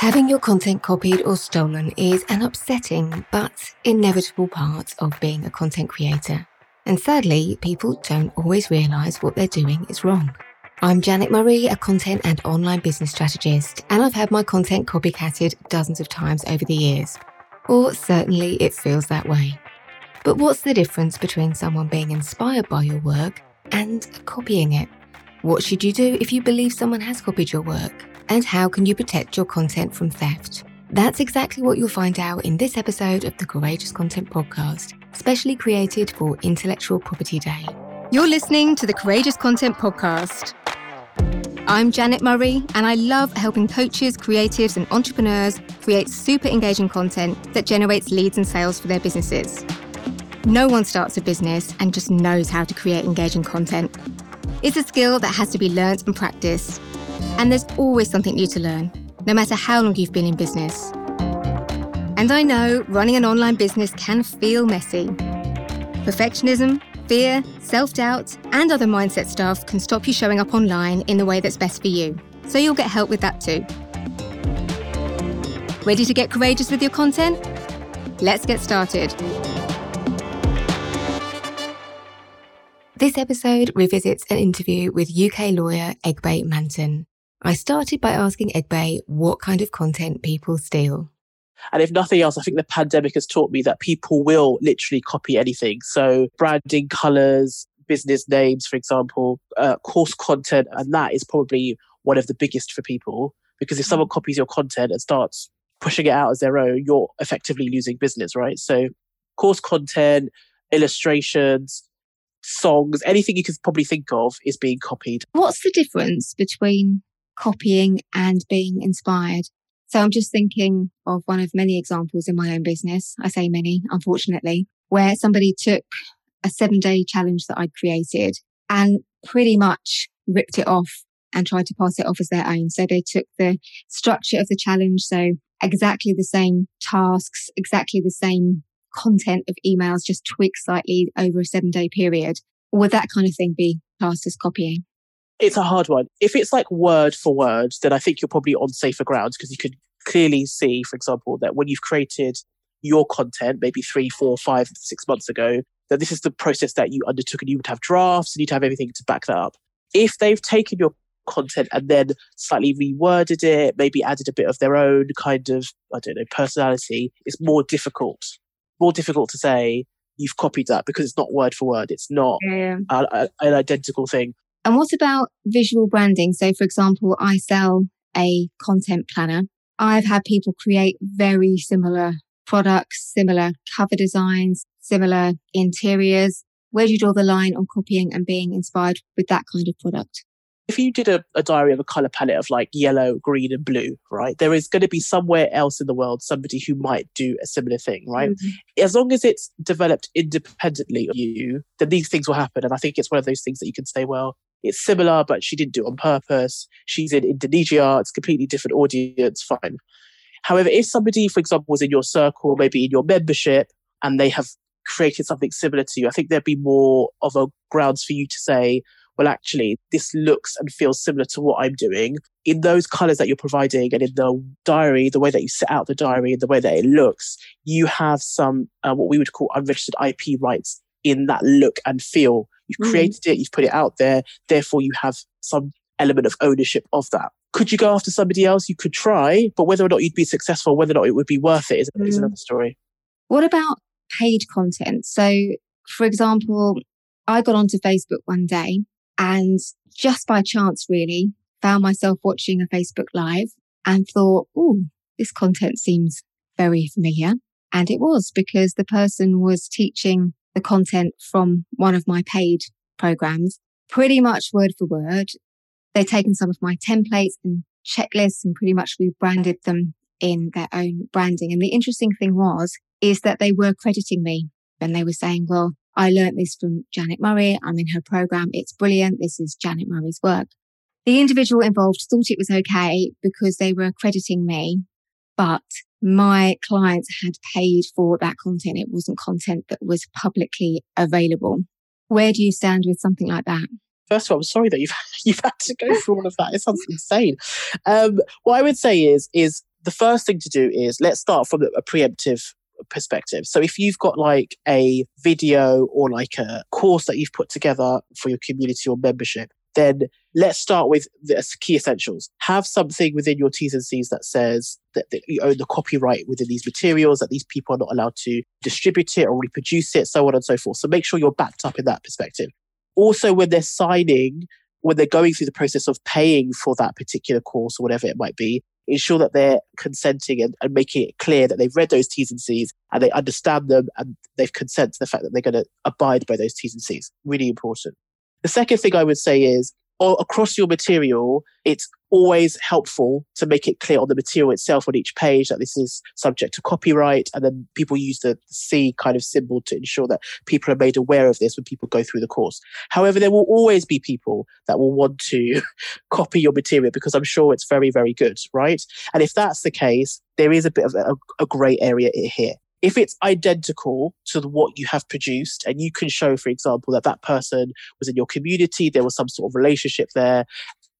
Having your content copied or stolen is an upsetting but inevitable part of being a content creator. And sadly, people don't always realise what they're doing is wrong. I'm Janet Murray, a content and online business strategist, and I've had my content copycatted dozens of times over the years. Or certainly it feels that way. But what's the difference between someone being inspired by your work and copying it? What should you do if you believe someone has copied your work? And how can you protect your content from theft? That's exactly what you'll find out in this episode of the Courageous Content Podcast, specially created for Intellectual Property Day. You're listening to the Courageous Content Podcast. I'm Janet Murray, and I love helping coaches, creatives, and entrepreneurs create super engaging content that generates leads and sales for their businesses. No one starts a business and just knows how to create engaging content. It's a skill that has to be learnt and practiced. And there's always something new to learn no matter how long you've been in business. And I know running an online business can feel messy. Perfectionism, fear, self doubt, and other mindset stuff can stop you showing up online in the way that's best for you. So you'll get help with that too. Ready to get courageous with your content? Let's get started. This episode revisits an interview with UK lawyer Egbe Manton. I started by asking Egbe what kind of content people steal. And if nothing else, I think the pandemic has taught me that people will literally copy anything. So branding, colors, business names, for example, uh, course content, and that is probably one of the biggest for people. Because if someone copies your content and starts pushing it out as their own, you're effectively losing business, right? So course content, illustrations, songs, anything you could probably think of is being copied. What's the difference between copying and being inspired. So I'm just thinking of one of many examples in my own business. I say many, unfortunately, where somebody took a seven day challenge that I'd created and pretty much ripped it off and tried to pass it off as their own. So they took the structure of the challenge. So exactly the same tasks, exactly the same content of emails, just tweaked slightly over a seven day period. Would that kind of thing be classed as copying? It's a hard one. If it's like word for word, then I think you're probably on safer grounds because you could clearly see, for example, that when you've created your content, maybe three, four, five, six months ago, that this is the process that you undertook and you would have drafts and you'd have everything to back that up. If they've taken your content and then slightly reworded it, maybe added a bit of their own kind of, I don't know, personality, it's more difficult. More difficult to say you've copied that because it's not word for word. It's not yeah. a, a, an identical thing. And what about visual branding? So, for example, I sell a content planner. I've had people create very similar products, similar cover designs, similar interiors. Where do you draw the line on copying and being inspired with that kind of product? If you did a, a diary of a color palette of like yellow, green, and blue, right, there is going to be somewhere else in the world somebody who might do a similar thing, right? Mm-hmm. As long as it's developed independently of you, then these things will happen. And I think it's one of those things that you can say, well, it's similar, but she didn't do it on purpose. She's in Indonesia. It's completely different audience. Fine. However, if somebody, for example, was in your circle, maybe in your membership, and they have created something similar to you, I think there'd be more of a grounds for you to say, well, actually, this looks and feels similar to what I'm doing. In those colors that you're providing and in the diary, the way that you set out the diary and the way that it looks, you have some, uh, what we would call unregistered IP rights in that look and feel You've mm. created it, you've put it out there, therefore you have some element of ownership of that. Could you go after somebody else? You could try, but whether or not you'd be successful, whether or not it would be worth it is, mm. is another story. What about paid content? So, for example, I got onto Facebook one day and just by chance, really, found myself watching a Facebook Live and thought, oh, this content seems very familiar. And it was because the person was teaching the content from one of my paid programs, pretty much word for word. They've taken some of my templates and checklists and pretty much rebranded them in their own branding. And the interesting thing was, is that they were crediting me and they were saying, well, I learned this from Janet Murray. I'm in her program. It's brilliant. This is Janet Murray's work. The individual involved thought it was okay because they were crediting me, but my clients had paid for that content. It wasn't content that was publicly available. Where do you stand with something like that? First of all, I'm sorry that you've you've had to go through all of that. It sounds insane. Um, what I would say is is the first thing to do is let's start from a preemptive perspective. So if you've got like a video or like a course that you've put together for your community or membership, then let's start with the key essentials. Have something within your T's and C's that says that, that, you own the copyright within these materials, that these people are not allowed to distribute it or reproduce it, so on and so forth. So make sure you're backed up in that perspective. Also, when they're signing, when they're going through the process of paying for that particular course or whatever it might be, ensure that they're consenting and, and making it clear that they've read those T's and C's and they understand them and they've consent to the fact that they're going to abide by those T's and C's. Really important. The second thing I would say is across your material, it's always helpful to make it clear on the material itself on each page that this is subject to copyright. And then people use the C kind of symbol to ensure that people are made aware of this when people go through the course. However, there will always be people that will want to copy your material because I'm sure it's very, very good, right? And if that's the case, there is a bit of a, a grey area here if it's identical to what you have produced and you can show for example that that person was in your community there was some sort of relationship there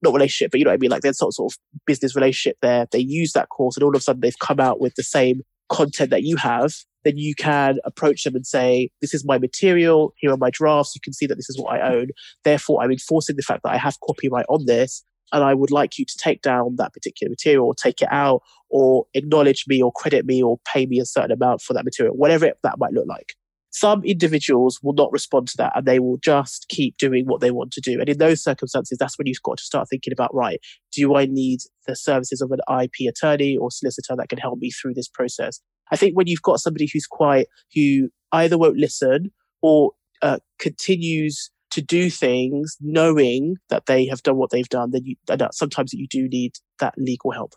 not relationship but you know what i mean like there's some sort of business relationship there they use that course and all of a sudden they've come out with the same content that you have then you can approach them and say this is my material here are my drafts you can see that this is what i own therefore i'm enforcing the fact that i have copyright on this and I would like you to take down that particular material or take it out or acknowledge me or credit me or pay me a certain amount for that material, whatever it, that might look like. Some individuals will not respond to that and they will just keep doing what they want to do. And in those circumstances, that's when you've got to start thinking about right, do I need the services of an IP attorney or solicitor that can help me through this process? I think when you've got somebody who's quite, who either won't listen or uh, continues to do things knowing that they have done what they've done, then you, that sometimes you do need that legal help.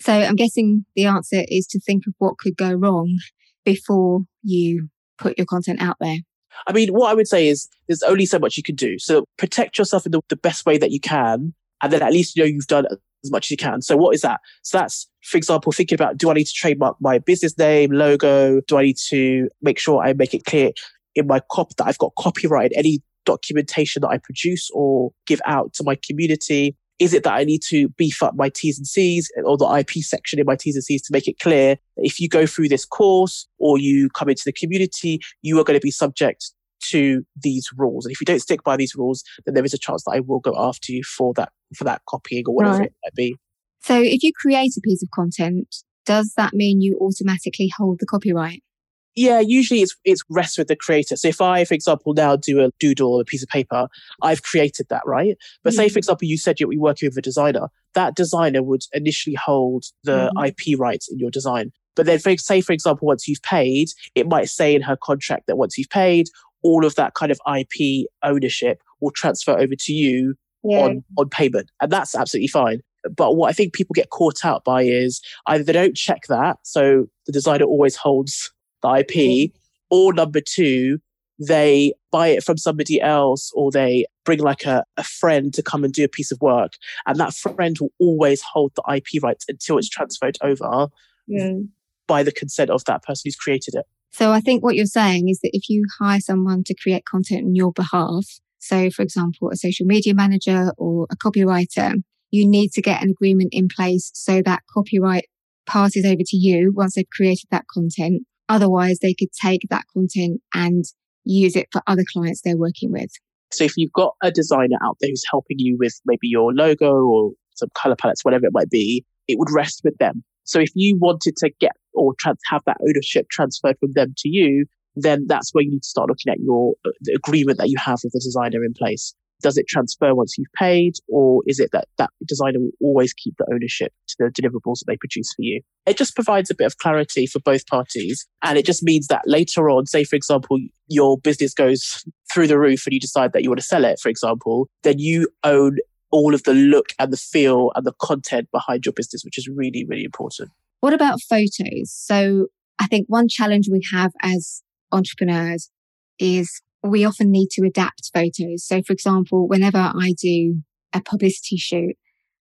So I'm guessing the answer is to think of what could go wrong before you put your content out there. I mean, what I would say is there's only so much you can do. So protect yourself in the, the best way that you can. And then at least you know you've done as much as you can. So what is that? So that's, for example, thinking about do I need to trademark my business name, logo? Do I need to make sure I make it clear in my cop that I've got copyright any documentation that I produce or give out to my community? Is it that I need to beef up my T's and C's or the IP section in my T's and C's to make it clear that if you go through this course or you come into the community, you are going to be subject to these rules. And if you don't stick by these rules, then there is a chance that I will go after you for that for that copying or whatever right. it might be. So if you create a piece of content, does that mean you automatically hold the copyright? Yeah, usually it's it's rests with the creator. So if I, for example, now do a doodle or a piece of paper, I've created that, right? But mm-hmm. say, for mm. example, you said you're working with a designer. That designer would initially hold the mm-hmm. IP rights in your design. But then, for, say, for example, once you've paid, it might say in her contract that once you've paid, all of that kind of IP ownership will transfer over to you yeah. on on payment, and that's absolutely fine. But what I think people get caught out by is either they don't check that, so the designer always holds the IP, or number two, they buy it from somebody else or they bring like a, a friend to come and do a piece of work. And that friend will always hold the IP rights until it's transferred over mm. by the consent of that person who's created it. So I think what you're saying is that if you hire someone to create content on your behalf, so for example, a social media manager or a copywriter, you need to get an agreement in place so that copyright passes over to you once they've created that content Otherwise, they could take that content and use it for other clients they're working with. So if you've got a designer out there who's helping you with maybe your logo or some color palettes, whatever it might be, it would rest with them. So if you wanted to get or trans- have that ownership transferred from them to you, then that's where you need to start looking at your uh, the agreement that you have with the designer in place does it transfer once you've paid or is it that that designer will always keep the ownership to the deliverables that they produce for you? It just provides a bit of clarity for both parties and it just means that later on say for example your business goes through the roof and you decide that you want to sell it for example then you own all of the look and the feel and the content behind your business which is really really important. What about photos? So i think one challenge we have as entrepreneurs is we often need to adapt photos. So, for example, whenever I do a publicity shoot,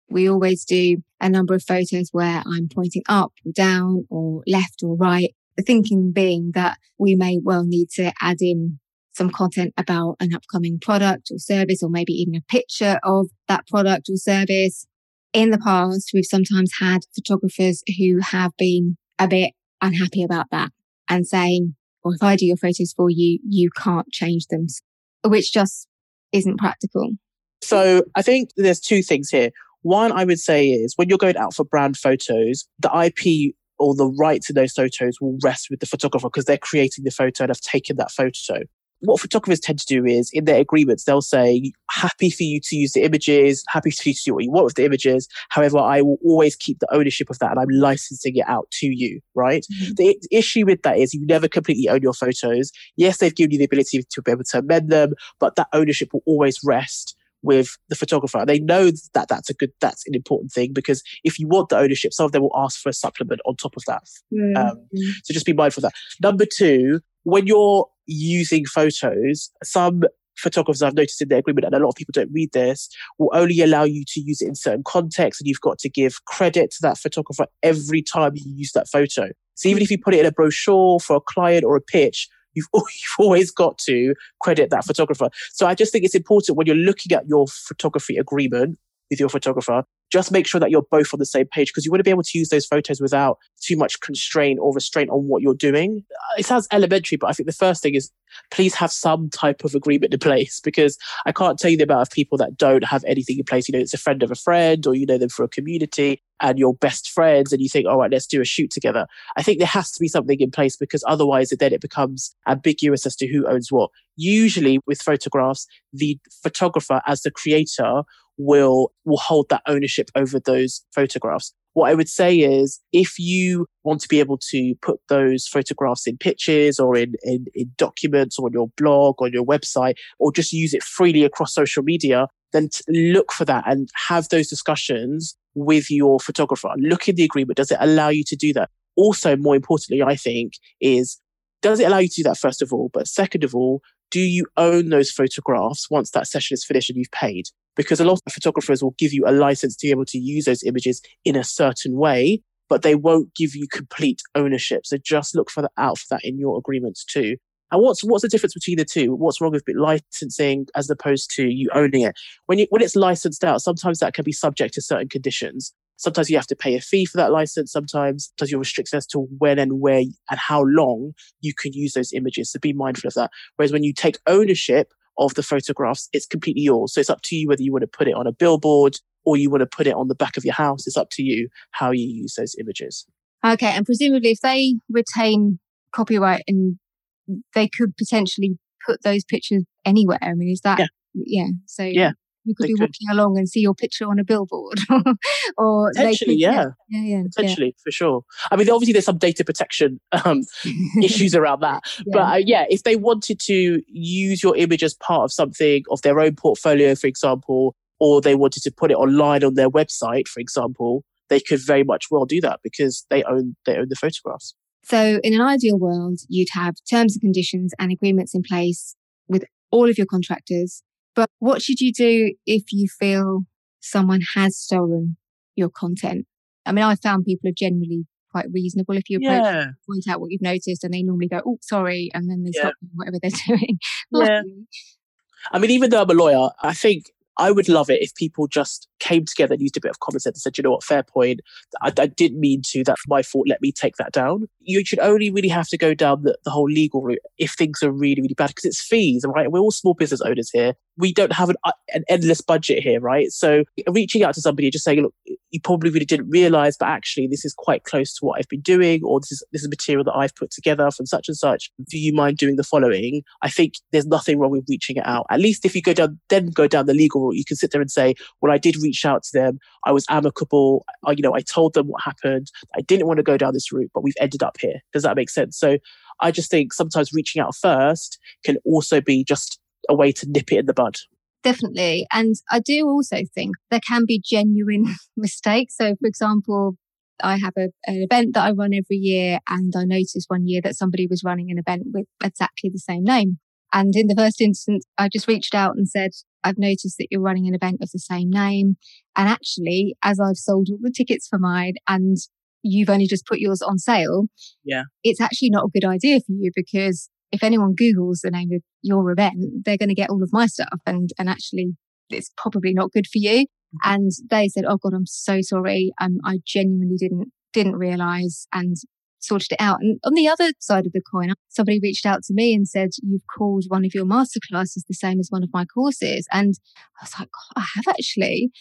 we always do a number of photos where I'm pointing up or down or left or right. The thinking being that we may well need to add in some content about an upcoming product or service, or maybe even a picture of that product or service. in the past, we've sometimes had photographers who have been a bit unhappy about that and saying, well, if I do your photos for you, you can't change them, which just isn't practical. So I think there's two things here. One, I would say is when you're going out for brand photos, the IP or the rights to those photos will rest with the photographer because they're creating the photo and have taken that photo what photographers tend to do is in their agreements, they'll say, happy for you to use the images, happy for you to do what you want with the images. However, I will always keep the ownership of that and I'm licensing it out to you, right? Mm-hmm. The, issue with that is you never completely own your photos. Yes, they've given you the ability to be able to amend them, but that ownership will always rest with the photographer. They know that that's a good, that's an important thing because if you want the ownership, some of them will ask for a supplement on top of that. Mm-hmm. Um, so just be mindful of that. Number two, when you're using photos, some photographers I've noticed in their agreement, and a lot of people don't read this, will only allow you to use it in certain contexts, and you've got to give credit to that photographer every time you use that photo. So even if you put it in a brochure for a client or a pitch, you've, you've always got to credit that photographer. So I just think it's important when you're looking at your photography agreement with your photographer, just make sure that you're both on the same page because you want to be able to use those photos without too much constraint or restraint on what you're doing. Uh, it sounds elementary, but I think the first thing is please have some type of agreement in place because I can't tell you the amount of people that don't have anything in place. You know, it's a friend of a friend or you know them for a community and you're best friends and you think, all right, let's do a shoot together. I think there has to be something in place because otherwise then it becomes ambiguous as to who owns what. Usually with photographs, the photographer as the creator will will hold that ownership over those photographs. What I would say is if you want to be able to put those photographs in pictures or in, in, in documents or on your blog or your website or just use it freely across social media, then look for that and have those discussions with your photographer. Look in the agreement. Does it allow you to do that? Also, more importantly, I think is does it allow you to do that first of all? But second of all, do you own those photographs once that session is finished and you've paid? Because a lot of photographers will give you a license to be able to use those images in a certain way, but they won't give you complete ownership. So just look for that out for that in your agreements too. And what's what's the difference between the two? What's wrong with licensing as opposed to you owning it? When you when it's licensed out, sometimes that can be subject to certain conditions. Sometimes you have to pay a fee for that license. Sometimes, sometimes you're restricted as to when and where and how long you can use those images. So be mindful of that. Whereas when you take ownership of the photographs, it's completely yours. So it's up to you whether you want to put it on a billboard or you want to put it on the back of your house. It's up to you how you use those images. Okay. And presumably, if they retain copyright and they could potentially put those pictures anywhere, I mean, is that, yeah. yeah so yeah. You could be could. walking along and see your picture on a billboard, or potentially, could, yeah. yeah, yeah, potentially yeah. for sure. I mean, obviously, there's some data protection um, issues around that, yeah. but uh, yeah, if they wanted to use your image as part of something of their own portfolio, for example, or they wanted to put it online on their website, for example, they could very much well do that because they own they own the photographs. So, in an ideal world, you'd have terms and conditions and agreements in place with all of your contractors but what should you do if you feel someone has stolen your content? I mean, I found people are generally quite reasonable if you approach yeah. point out what you've noticed and they normally go, oh, sorry, and then they yeah. stop whatever they're doing. yeah. I mean, even though I'm a lawyer, I think I would love it if people just came together and used a bit of common sense and said, you know what, fair point. I, I didn't mean to. That's my fault. Let me take that down. You should only really have to go down the, the whole legal route if things are really, really bad because it's fees, right? We're all small business owners here. We don't have an, uh, an endless budget here, right? So reaching out to somebody just saying, look, you probably really didn't realize, but actually this is quite close to what I've been doing, or this is this is material that I've put together from such and such. Do you mind doing the following? I think there's nothing wrong with reaching it out. At least if you go down, then go down the legal route, you can sit there and say, well, I did reach out to them. I was amicable. I, you know, I told them what happened. I didn't want to go down this route, but we've ended up here. Does that make sense? So I just think sometimes reaching out first can also be just a way to nip it in the bud. Definitely. And I do also think there can be genuine mistakes. So, for example, I have a, an event that I run every year, and I noticed one year that somebody was running an event with exactly the same name. And in the first instance, I just reached out and said, I've noticed that you're running an event of the same name. And actually, as I've sold all the tickets for mine and you've only just put yours on sale, yeah, it's actually not a good idea for you because if anyone Googles the name of your event, they're going to get all of my stuff and, and actually it's probably not good for you. And they said, "Oh God, I'm so sorry. Um, I genuinely didn't didn't realize and sorted it out." And on the other side of the coin, somebody reached out to me and said, "You've called one of your masterclasses the same as one of my courses," and I was like, "I have actually."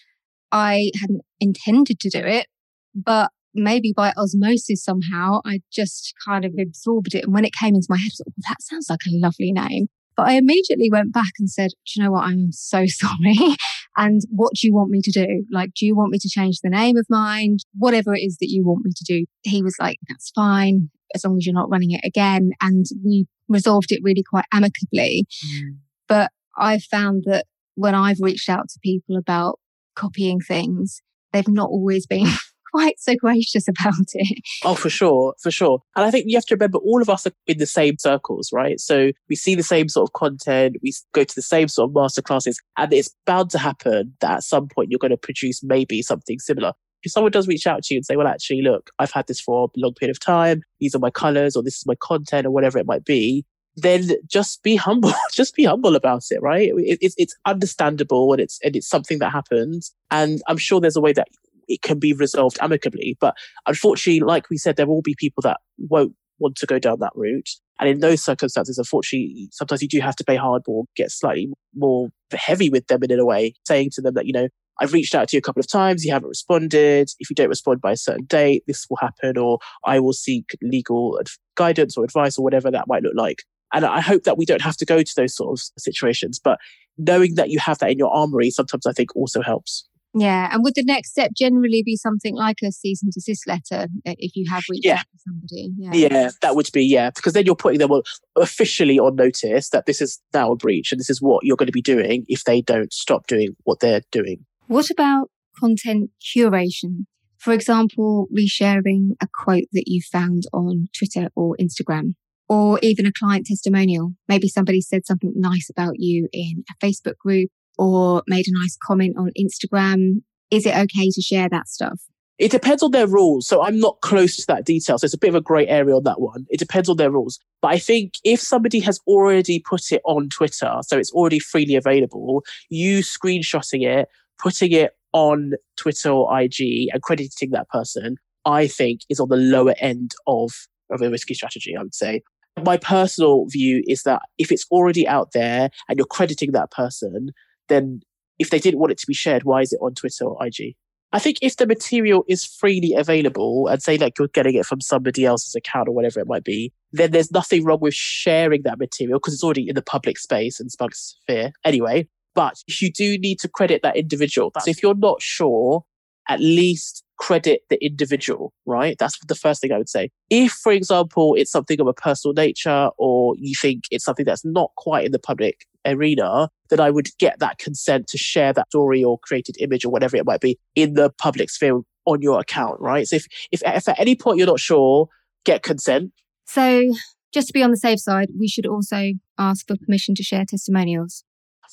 I hadn't intended to do it, but maybe by osmosis somehow, I just kind of absorbed it. And when it came into my head, I thought, well, that sounds like a lovely name. But I immediately went back and said, Do you know what? I'm so sorry. and what do you want me to do? Like, do you want me to change the name of mine? Whatever it is that you want me to do. He was like, That's fine, as long as you're not running it again. And we resolved it really quite amicably. Mm. But I found that when I've reached out to people about copying things, they've not always been quite so gracious about it. Oh, for sure, for sure. And I think you have to remember all of us are in the same circles, right? So we see the same sort of content, we go to the same sort of masterclasses, and it's bound to happen that at some point you're going to produce maybe something similar. If someone does reach out to you and say, well, actually, look, I've had this for a long period of time, these are my colors, or this is my content, or whatever it might be, then just be humble. just be humble about it, right? It, it's it's understandable and it's and it's something that happens. And I'm sure there's a way that it can be resolved amicably. But unfortunately, like we said, there will be people that won't want to go down that route. And in those circumstances, unfortunately, sometimes you do have to play hardball, get slightly more heavy with them in a way, saying to them that, you know, I've reached out to you a couple of times, you haven't responded. If you don't respond by a certain date, this will happen, or I will seek legal guidance or advice or whatever that might look like. And I hope that we don't have to go to those sort of situations. But knowing that you have that in your armory sometimes I think also helps. Yeah. And would the next step generally be something like a cease and desist letter if you have reached yeah. out to somebody? Yeah. yeah, that would be, yeah. Because then you're putting them officially on notice that this is now a breach and this is what you're going to be doing if they don't stop doing what they're doing. What about content curation? For example, resharing a quote that you found on Twitter or Instagram or even a client testimonial. Maybe somebody said something nice about you in a Facebook group or made a nice comment on Instagram. Is it okay to share that stuff? It depends on their rules. So I'm not close to that detail. So it's a bit of a grey area on that one. It depends on their rules. But I think if somebody has already put it on Twitter, so it's already freely available, you screenshotting it, putting it on Twitter or IG and crediting that person, I think is on the lower end of, of a risky strategy, I would say. My personal view is that if it's already out there and you're crediting that person, then if they didn't want it to be shared, why is it on Twitter or IG? I think if the material is freely available and say like you're getting it from somebody else's account or whatever it might be, then there's nothing wrong with sharing that material because it's already in the public space and smug sphere anyway. But you do need to credit that individual. So if you're not sure, at least credit the individual, right? That's the first thing I would say. If, for example, it's something of a personal nature or you think it's something that's not quite in the public arena, then I would get that consent to share that story or created image or whatever it might be in the public sphere on your account, right? So if, if, if at any point you're not sure, get consent. So just to be on the safe side, we should also ask for permission to share testimonials.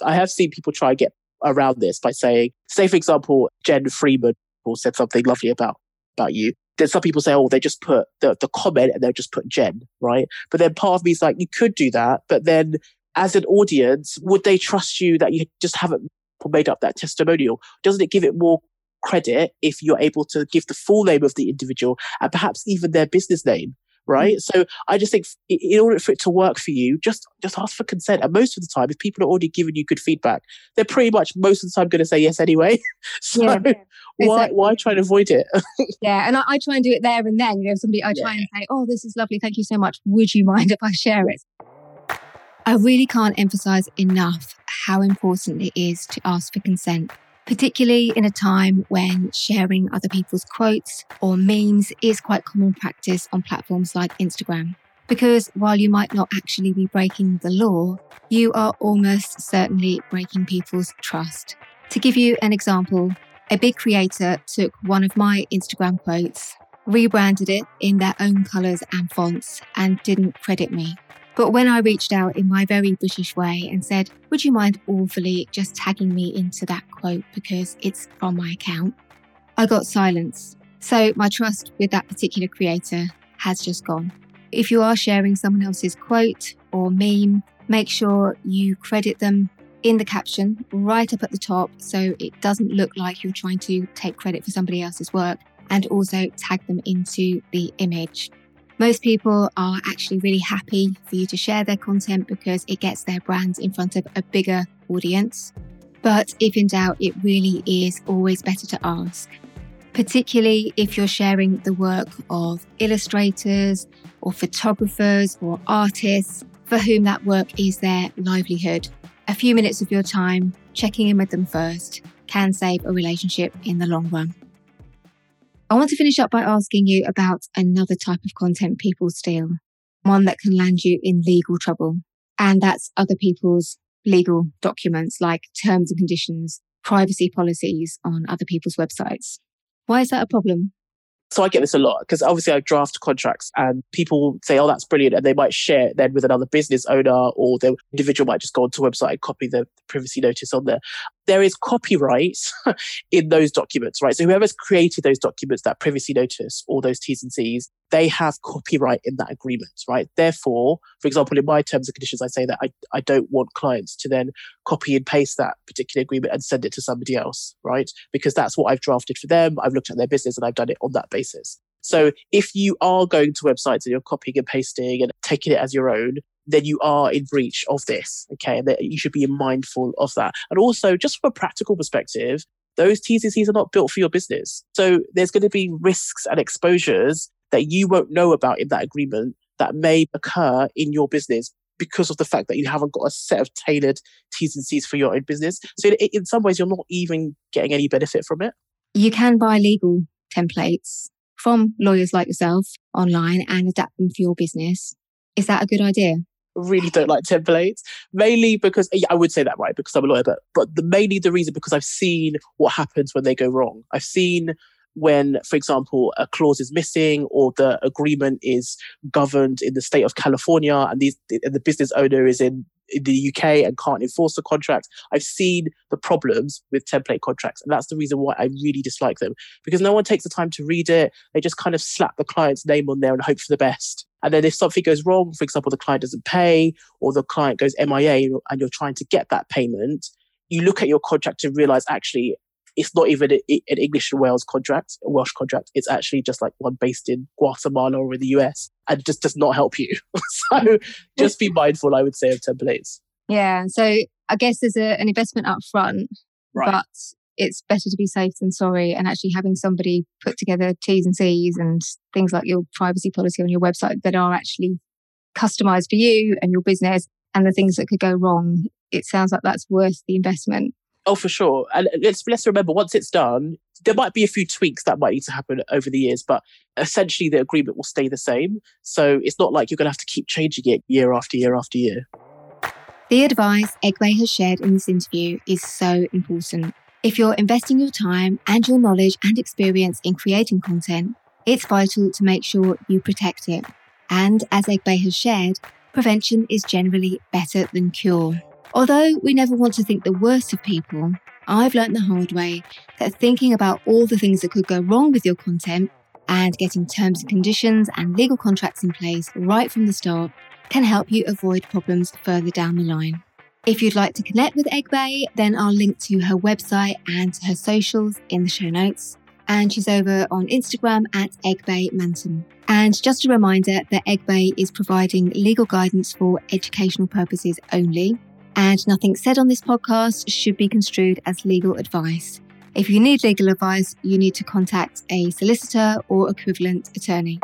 I have seen people try and get around this by saying, say, for example, Jen Freeman said something lovely about about you. Then some people say, oh, they just put the, the comment and they'll just put Jen, right? But then part of me is like, you could do that, but then as an audience, would they trust you that you just haven't made up that testimonial? Doesn't it give it more credit if you're able to give the full name of the individual and perhaps even their business name? Right? Mm. So I just think in order for it to work for you, just just ask for consent. And most of the time, if people are already giving you good feedback, they're pretty much most of the time going to say yes anyway. so yeah, yeah. why exactly. why try and avoid it? yeah, and I, I, try and do it there and then. You know, somebody I try yeah. and say, "Oh, this is lovely. Thank you so much. Would you mind if I share it?" I really can't emphasize enough how important it is to ask for consent particularly in a time when sharing other people's quotes or memes is quite common practice on platforms like Instagram. Because while you might not actually be breaking the law, you are almost certainly breaking people's trust. To give you an example, a big creator took one of my Instagram quotes, rebranded it in their own colours and fonts, and didn't credit me. But when I reached out in my very British way and said, Would you mind awfully just tagging me into that quote because it's from my account? I got silence. So my trust with that particular creator has just gone. If you are sharing someone else's quote or meme, make sure you credit them in the caption, right up at the top, so it doesn't look like you're trying to take credit for somebody else's work, and also tag them into the image. Most people are actually really happy for you to share their content because it gets their brand in front of a bigger audience. But if in doubt, it really is always better to ask, particularly if you're sharing the work of illustrators or photographers or artists for whom that work is their livelihood. A few minutes of your time checking in with them first can save a relationship in the long run. I want to finish up by asking you about another type of content people steal, one that can land you in legal trouble. And that's other people's legal documents like terms and conditions, privacy policies on other people's websites. Why is that a problem? So I get this a lot because obviously I draft contracts and people say, oh, that's brilliant. And they might share it then with another business owner or the individual might just go onto a website and copy the privacy notice on there. There is copyright in those documents, right? So whoever's created those documents, that privacy notice or those T's and C's, they have copyright in that agreement, right? Therefore, for example, in my terms and conditions, I say that I, I don't want clients to then copy and paste that particular agreement and send it to somebody else, right? Because that's what I've drafted for them. I've looked at their business and I've done it on that basis. So if you are going to websites and you're copying and pasting and taking it as your own, then you are in breach of this. Okay. And you should be mindful of that. And also, just from a practical perspective, those T's and C's are not built for your business. So there's going to be risks and exposures that you won't know about in that agreement that may occur in your business because of the fact that you haven't got a set of tailored T's and C's for your own business. So in some ways, you're not even getting any benefit from it. You can buy legal templates from lawyers like yourself online and adapt them for your business. Is that a good idea? Really don't like templates mainly because yeah, i would say that right because i'm a lawyer but but the mainly the reason because i've seen what happens when they go wrong i've seen when, for example, a clause is missing or the agreement is governed in the state of California and these and the business owner is in, in the UK and can't enforce the contract. I've seen the problems with template contracts, and that's the reason why I really dislike them because no one takes the time to read it. They just kind of slap the client's name on there and hope for the best. And then if something goes wrong, for example, the client doesn't pay or the client goes MIA and you're trying to get that payment, you look at your contract and realize actually it's not even a, an English and Wales contract, a Welsh contract. It's actually just like one based in Guatemala or in the US and just does not help you. so just be mindful, I would say, of templates. Yeah. So I guess there's a, an investment up front, right. but it's better to be safe than sorry. And actually having somebody put together T's and C's and things like your privacy policy on your website that are actually customized for you and your business and the things that could go wrong. It sounds like that's worth the investment. Oh, for sure. And let's let's remember once it's done, there might be a few tweaks that might need to happen over the years, but essentially the agreement will stay the same. So it's not like you're going to have to keep changing it year after year after year. The advice Egbe has shared in this interview is so important. If you're investing your time and your knowledge and experience in creating content, it's vital to make sure you protect it. And as Egbe has shared, prevention is generally better than cure. Although we never want to think the worst of people, I've learnt the hard way that thinking about all the things that could go wrong with your content and getting terms and conditions and legal contracts in place right from the start can help you avoid problems further down the line. If you'd like to connect with Egbe, then I'll link to her website and to her socials in the show notes. And she's over on Instagram at Egbe Manton. And just a reminder that Egbe is providing legal guidance for educational purposes only and nothing said on this podcast should be construed as legal advice. If you need legal advice, you need to contact a solicitor or equivalent attorney.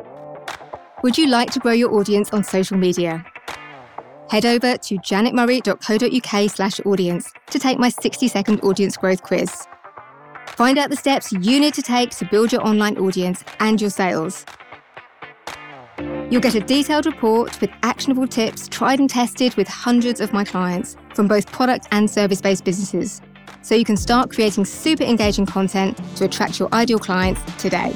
Would you like to grow your audience on social media? Head over to janetmurray.co.uk slash audience to take my 60 second audience growth quiz. Find out the steps you need to take to build your online audience and your sales. You'll get a detailed report with actionable tips tried and tested with hundreds of my clients from both product and service based businesses. So you can start creating super engaging content to attract your ideal clients today.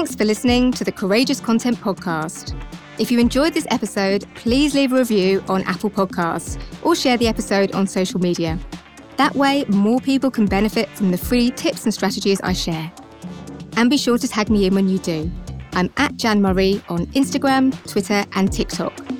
Thanks for listening to the Courageous Content Podcast. If you enjoyed this episode, please leave a review on Apple Podcasts or share the episode on social media. That way, more people can benefit from the free tips and strategies I share. And be sure to tag me in when you do. I'm at Jan Murray on Instagram, Twitter, and TikTok.